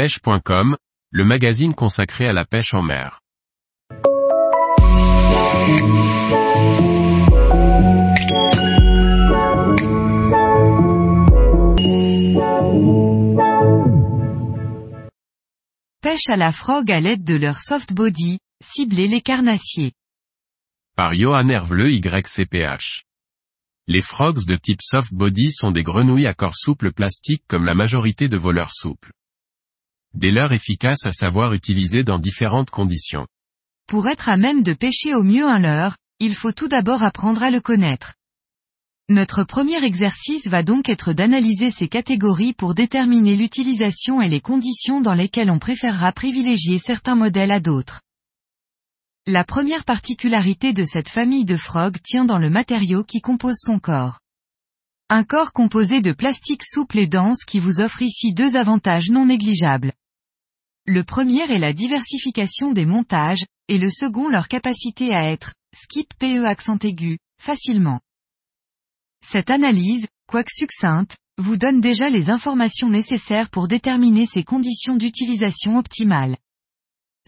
pêche.com, le magazine consacré à la pêche en mer. Pêche à la frog à l'aide de leur soft body, cibler les carnassiers. Par Johan Hervleux YCPH. Les frogs de type soft body sont des grenouilles à corps souple plastique comme la majorité de vos leurres souples. Des leurres efficaces à savoir utiliser dans différentes conditions. Pour être à même de pêcher au mieux un leurre, il faut tout d'abord apprendre à le connaître. Notre premier exercice va donc être d'analyser ces catégories pour déterminer l'utilisation et les conditions dans lesquelles on préférera privilégier certains modèles à d'autres. La première particularité de cette famille de frogs tient dans le matériau qui compose son corps. Un corps composé de plastique souple et dense qui vous offre ici deux avantages non négligeables. Le premier est la diversification des montages, et le second leur capacité à être, skip PE accent aigu, facilement. Cette analyse, quoique succincte, vous donne déjà les informations nécessaires pour déterminer ses conditions d'utilisation optimales.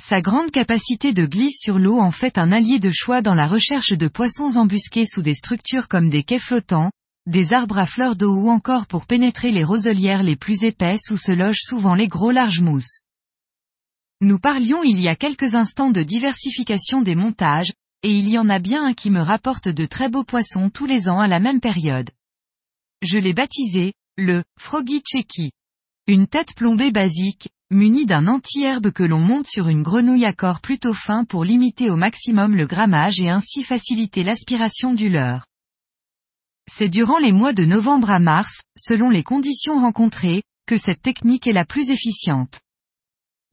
Sa grande capacité de glisse sur l'eau en fait un allié de choix dans la recherche de poissons embusqués sous des structures comme des quais flottants, des arbres à fleurs d'eau ou encore pour pénétrer les roselières les plus épaisses où se logent souvent les gros larges mousses. Nous parlions il y a quelques instants de diversification des montages, et il y en a bien un qui me rapporte de très beaux poissons tous les ans à la même période. Je l'ai baptisé, le Froggy Checky. Une tête plombée basique, munie d'un anti-herbe que l'on monte sur une grenouille à corps plutôt fin pour limiter au maximum le grammage et ainsi faciliter l'aspiration du leurre. C'est durant les mois de novembre à mars, selon les conditions rencontrées, que cette technique est la plus efficiente.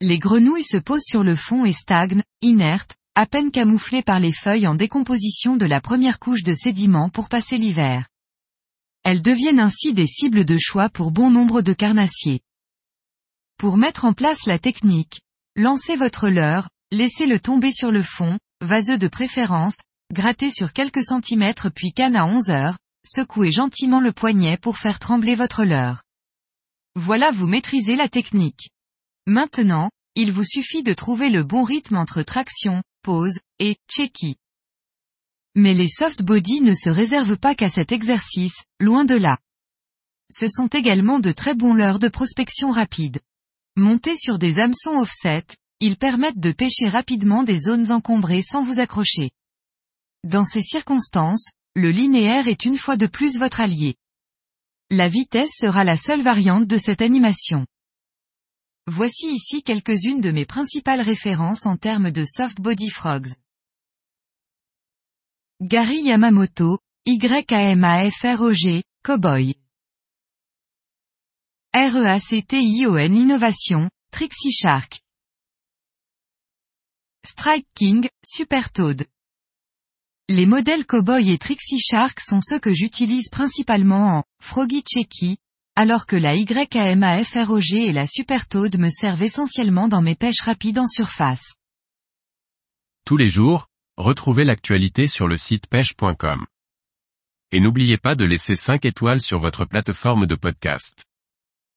Les grenouilles se posent sur le fond et stagnent, inertes, à peine camouflées par les feuilles en décomposition de la première couche de sédiments pour passer l'hiver. Elles deviennent ainsi des cibles de choix pour bon nombre de carnassiers. Pour mettre en place la technique, lancez votre leurre, laissez-le tomber sur le fond, vaseux de préférence, grattez sur quelques centimètres puis canne à 11 heures, secouez gentiment le poignet pour faire trembler votre leurre. Voilà vous maîtrisez la technique. Maintenant, il vous suffit de trouver le bon rythme entre traction, pause, et checky. Mais les soft body ne se réservent pas qu'à cet exercice, loin de là. Ce sont également de très bons leurres de prospection rapide. Montés sur des hameçons offset, ils permettent de pêcher rapidement des zones encombrées sans vous accrocher. Dans ces circonstances, le linéaire est une fois de plus votre allié. La vitesse sera la seule variante de cette animation. Voici ici quelques-unes de mes principales références en termes de soft body frogs. Gary Yamamoto, YAMAFROG, Cowboy. REACTION Innovation, Trixie Shark. Strike King, Super Toad. Les modèles Cowboy et Trixie Shark sont ceux que j'utilise principalement en Froggy Checky, alors que la YAMAFROG et la Super Toad me servent essentiellement dans mes pêches rapides en surface. Tous les jours, retrouvez l'actualité sur le site pêche.com. Et n'oubliez pas de laisser 5 étoiles sur votre plateforme de podcast.